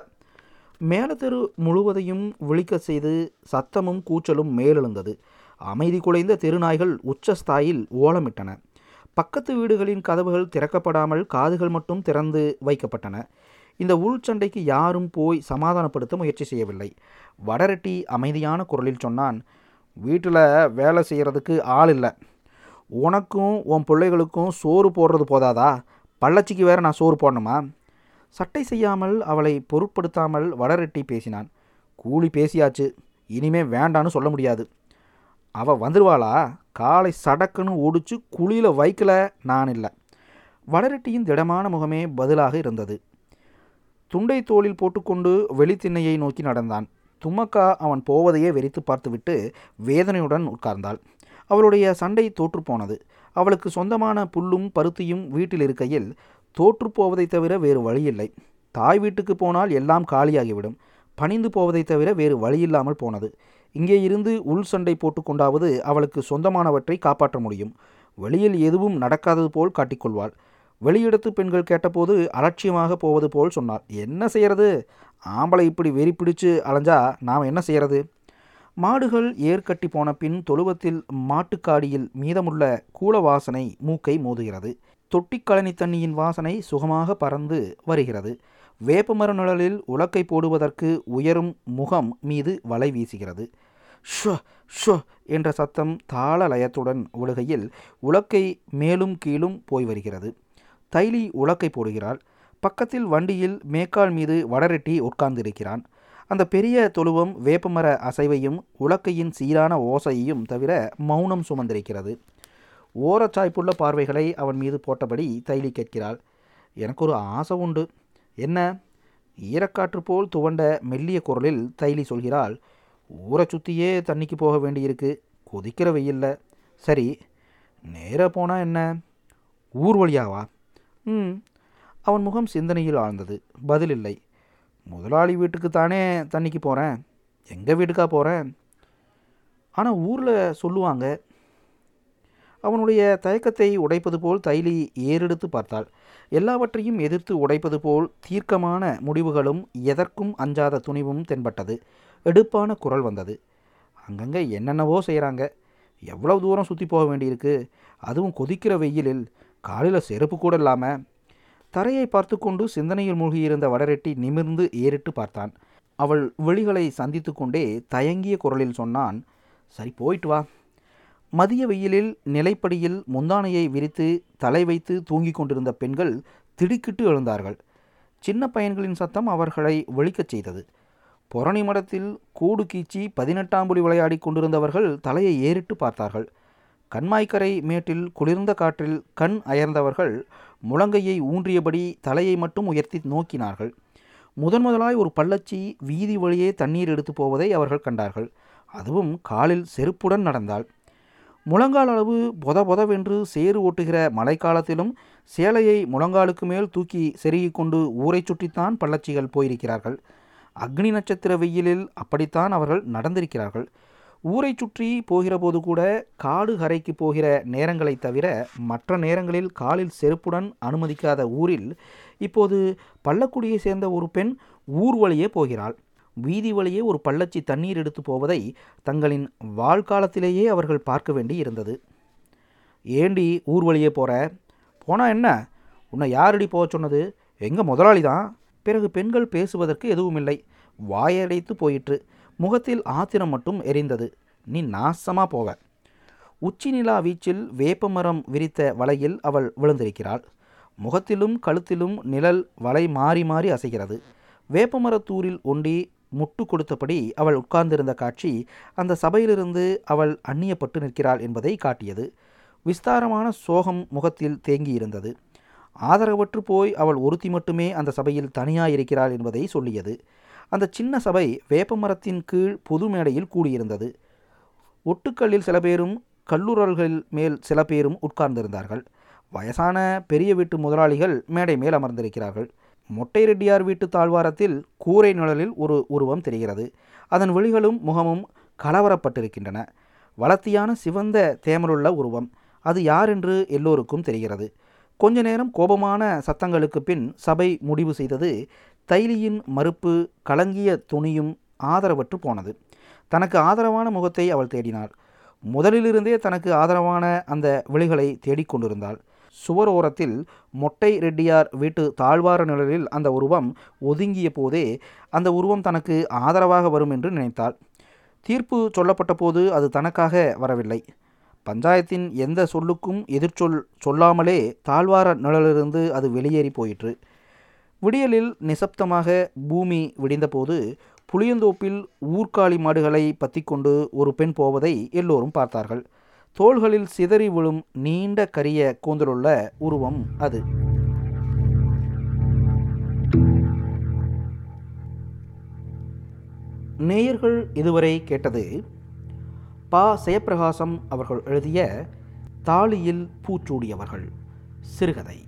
மேலத்தெரு முழுவதையும் விழிக்க செய்து சத்தமும் கூச்சலும் மேலெழுந்தது. அமைதி குலைந்த தெருநாய்கள் உச்சஸ்தாயில் ஓலமிட்டன. பக்கத்து வீடுகளின் கதவுகள் திறக்கப்படாமல் காதுகள் மட்டும் திறந்து வைக்கப்பட்டன. இந்த உள்சண்டைக்கு யாரும் போய் சமாதானப்படுத்த முயற்சி செய்யவில்லை. வடரெட்டி அமைதியான குரலில் சொன்னான் வீட்டில் வேலை செய்கிறதுக்கு ஆள் இல்லை. உனக்கும் உன் பிள்ளைகளுக்கும் சோறு போடுறது போதாதா? பள்ளச்சிக்கு வேற நான் சோறு போடணுமா? சட்டை செய்யாமல் அவளை பொருட்படுத்தாமல் வடரெட்டி பேசினான். கூலி பேசியாச்சு. இனிமே வேண்டான்னு சொல்ல முடியாது. அவள் வந்துடுவாளா காலை சடக்குன்னு ஒடிச்சு குழியில் வைக்கல நான் இல்லை. வளரட்டியின் திடமான முகமே பதிலாக இருந்தது. துண்டை தோளில் போட்டுக்கொண்டு வெளித்திண்ணையை நோக்கி நடந்தான். தும்மக்கா அவன் போவதையே வெறித்து பார்த்துவிட்டு வேதனையுடன் உட்கார்ந்தாள். அவளுடைய சண்டை தோற்றுப்போனது அவளுக்கு சொந்தமான புல்லும் பருத்தியும் வீட்டில் இருக்கையில் தோற்றுப்போவதைத் தவிர வேறு வழியில்லை. தாய் வீட்டுக்கு போனால் எல்லாம் காலியாகிவிடும். பணிந்து போவதைத் தவிர வேறு வழியில்லாமல் போனது. இங்கே இருந்து உள் சண்டை போட்டுக்கொண்டாவது அவளுக்கு சொந்தமானவற்றை காப்பாற்ற முடியும். வெளியில் எதுவும் நடக்காதது போல் காட்டிக்கொள்வாள். வெளியிடத்து பெண்கள் கேட்டபோது அலட்சியமாக போவது போல் சொன்னார் என்ன செய்யறது? ஆம்பளை இப்படி வெறி பிடிச்சு அலைஞ்சா நாம் என்ன செய்யறது? மாடுகள் ஏற்கட்டி போன பின் தொழுவத்தில் மாட்டுக்காடியில் மீதமுள்ள கூல வாசனை மூக்கை மோதுகிறது. தொட்டிக்கழனி தண்ணியின் வாசனை சுகமாக பறந்து வருகிறது. வேப்பமர நிழலில் உலக்கை போடுவதற்கு உயரும் முகம் மீது வலை வீசுகிறது. ஷோ ஷோ என்ற சத்தம் தாள லயத்துடன் ஒழுகையில் உலக்கை மேலும் கீழும் போய் வருகிறது. தைலி உலக்கை போடுகிறாள். பக்கத்தில் வண்டியில் மேக்கால் மீது வடரெட்டி உட்கார்ந்திருக்கிறான். அந்த பெரிய தொழுவம் வேப்பமர அசைவையும் உலக்கையின் சீரான ஓசையையும் தவிர மௌனம் சுமந்திருக்கிறது. ஓரச்சாய்ப்புள்ள பார்வைகளை அவன் மீது போட்டபடி தைலி கேட்கிறாள். எனக்கு ஒரு ஆசை உண்டு. என்ன? ஈரக்காற்று போல் துவண்ட மெல்லிய குரலில் தைலி சொல்கிறாள் ஊரை சுற்றியே தண்ணிக்கு போக வேண்டியிருக்கு கொதிக்கிற வெயில்ல. சரி நேராக போனால் என்ன? ஊர் வழியாவா ம். அவன் முகம் சிந்தனையில் ஆழ்ந்தது பதில் இல்லை. முதலாளி வீட்டுக்கு தானே தண்ணிக்கு போகிறேன் எங்கள் வீட்டுக்கா போகிறேன் ஆனால் ஊரில் சொல்லுவாங்க. அவனுடைய தயக்கத்தை உடைப்பது போல் தைலி ஏறெடுத்து பார்த்தாள். எல்லாவற்றையும் எதிர்த்து உடைப்பது போல் தீர்க்கமான முடிவுகளும் எதற்கும் அஞ்சாத துணிவும் தென்பட்டது. எடுப்பான குரல் வந்தது. அங்கங்கே என்னென்னவோ செய்கிறாங்க. எவ்வளவு தூரம் சுற்றி போக வேண்டியிருக்கு? அதுவும் கொதிக்கிற வெயிலில். காலில் செருப்பு கூட இல்லாமல் தரையை பார்த்து கொண்டு சிந்தனையில் மூழ்கியிருந்த வடரெட்டி நிமிர்ந்து ஏறிட்டு பார்த்தான். அவள் விழிகளை சந்தித்து கொண்டே தயங்கிய குரலில் சொன்னான் சரி போயிட்டு வா. மதிய வெயிலில் நிலைப்படியில் முந்தானையை விரித்து தலை வைத்து தூங்கிக் கொண்டிருந்த பெண்கள் திடுக்கிட்டு எழுந்தார்கள். சின்ன பையன்களின் சத்தம் அவர்களை ஒழிக்கச் செய்தது. பொரணி மடத்தில் கூடு கீச்சி பதினெட்டாம் புலி விளையாடி கொண்டிருந்தவர்கள் தலையை ஏறிட்டு பார்த்தார்கள். கண்மாய்க்கரை மேட்டில் குளிர்ந்த காற்றில் கண் அயர்ந்தவர்கள் முழங்கையை ஊன்றியபடி தலையை மட்டும் உயர்த்தி நோக்கினார்கள். முதன் முதலாய் ஒரு பள்ளச்சி வீதி வழியே தண்ணீர் எடுத்து போவதை அவர்கள் கண்டார்கள். அதுவும் காலில் செருப்புடன் நடந்தாள். முழங்கால் அளவு பொத பொதவென்று சேறு ஓட்டுகிற மழைக்காலத்திலும் சேலையை முழங்காலுக்கு மேல் தூக்கி செருகிக் கொண்டு ஊரை சுற்றித்தான் பள்ளச்சிகள் போயிருக்கிறார்கள். அக்னி நட்சத்திர வெயிலில் அப்படித்தான் அவர்கள் நடந்திருக்கிறார்கள். ஊரை சுற்றி போகிற போது கூட காடு கரைக்கு போகிற நேரங்களை தவிர மற்ற நேரங்களில் காலில் செருப்புடன் அனுமதிக்காத ஊரில் இப்போது பள்ளக்குடியை சேர்ந்த ஒரு பெண் ஊர் வழியே போகிறாள். வீதி வழியே ஒரு பள்ளச்சி தண்ணீர் எடுத்து போவதை தங்களின் வாழ்காலத்திலேயே அவர்கள் பார்க்க வேண்டி இருந்தது ஏண்டி ஊர் வழியே போகிற போனால் என்ன? உன்னை யாரடி போக சொன்னது? எங்கள் முதலாளி தான் பிறகு பெண்கள் பேசுவதற்கு எதுவுமில்லை. வாயடைத்து போயிற்று. முகத்தில் ஆத்திரம் மட்டும் எரிந்தது. நீ நாசமாக போவ. உச்சி நிலா வீச்சில் வேப்பமரம் விரித்த வலையில் அவள் விழுந்திருக்கிறாள். முகத்திலும் கழுத்திலும் நிழல் வலை மாறி மாறி அசைகிறது. வேப்பமரத்தூரில் ஒண்டி முட்டு கொடுத்தபடி அவள் உட்கார்ந்திருந்த காட்சி அந்த சபையிலிருந்து அவள் அந்நியப்பட்டு நிற்கிறாள் என்பதை காட்டியது. விஸ்தாரமான சோகம் முகத்தில் தேங்கியிருந்தது. ஆதரவற்று போய் அவள் ஒருத்தி மட்டுமே அந்த சபையில் தனியாயிருக்கிறாள் என்பதை சொல்லியது. அந்த சின்ன சபை வேப்பமரத்தின் கீழ் பொது மேடையில் கூடியிருந்தது. ஒட்டுக்கல்லில் சில பேரும் கல்லூரல்களில் மேல் சில பேரும் உட்கார்ந்திருந்தார்கள். வயசான பெரிய வீட்டு முதலாளிகள் மேடை மேல் அமர்ந்திருக்கிறார்கள். மொட்டை ரெட்டியார் வீட்டு தாழ்வாரத்தில் கூரை நிழலில் ஒரு உருவம் தெரிகிறது. அதன் விழிகளும் முகமும் கலவரப்பட்டிருக்கின்றன. வளர்த்தியான சிவந்த தேமலுள்ள உருவம். அது யார் என்று எல்லோருக்கும் தெரிகிறது. கொஞ்ச நேரம் கோபமான சத்தங்களுக்கு பின் சபை முடிவு செய்தது தைலியின் மறுப்பு கலங்கிய துணியும் ஆதரவற்று போனது. தனக்கு ஆதரவான முகத்தை அவள் தேடினாள். முதலிலிருந்தே தனக்கு ஆதரவான அந்த விழிகளை தேடிக்கொண்டிருந்தாள் சுவர் ஓரத்தில் மொட்டை ரெட்டியார் வீட்டு தாழ்வார நிழலில் அந்த உருவம் ஒதுங்கிய போதே அந்த உருவம் தனக்கு ஆதரவாக வரும் என்று நினைத்தாள். தீர்ப்பு சொல்லப்பட்ட போது அது தனக்காக வரவில்லை. பஞ்சாயத்தின் எந்த சொல்லுக்கும் எதிர்ச்சொல் சொல்லாமலே தாழ்வார நிழலிலிருந்து அது வெளியேறி போயிற்று. விடியலில் நிசப்தமாக பூமி விடிந்தபோது புளியந்தோப்பில் ஊர்க்காளி மாடுகளை பத்திக்கொண்டு ஒரு பெண் போவதை எல்லோரும் பார்த்தார்கள். தோள்களில் சிதறி விழும் நீண்ட கரிய கூந்தலுள்ள உருவம் அது. நேயர்கள் இதுவரை கேட்டது பா. செயப்பிரகாசம் அவர்கள் எழுதிய தாலியில் பூச்சூடியவர்கள் சிறுகதை.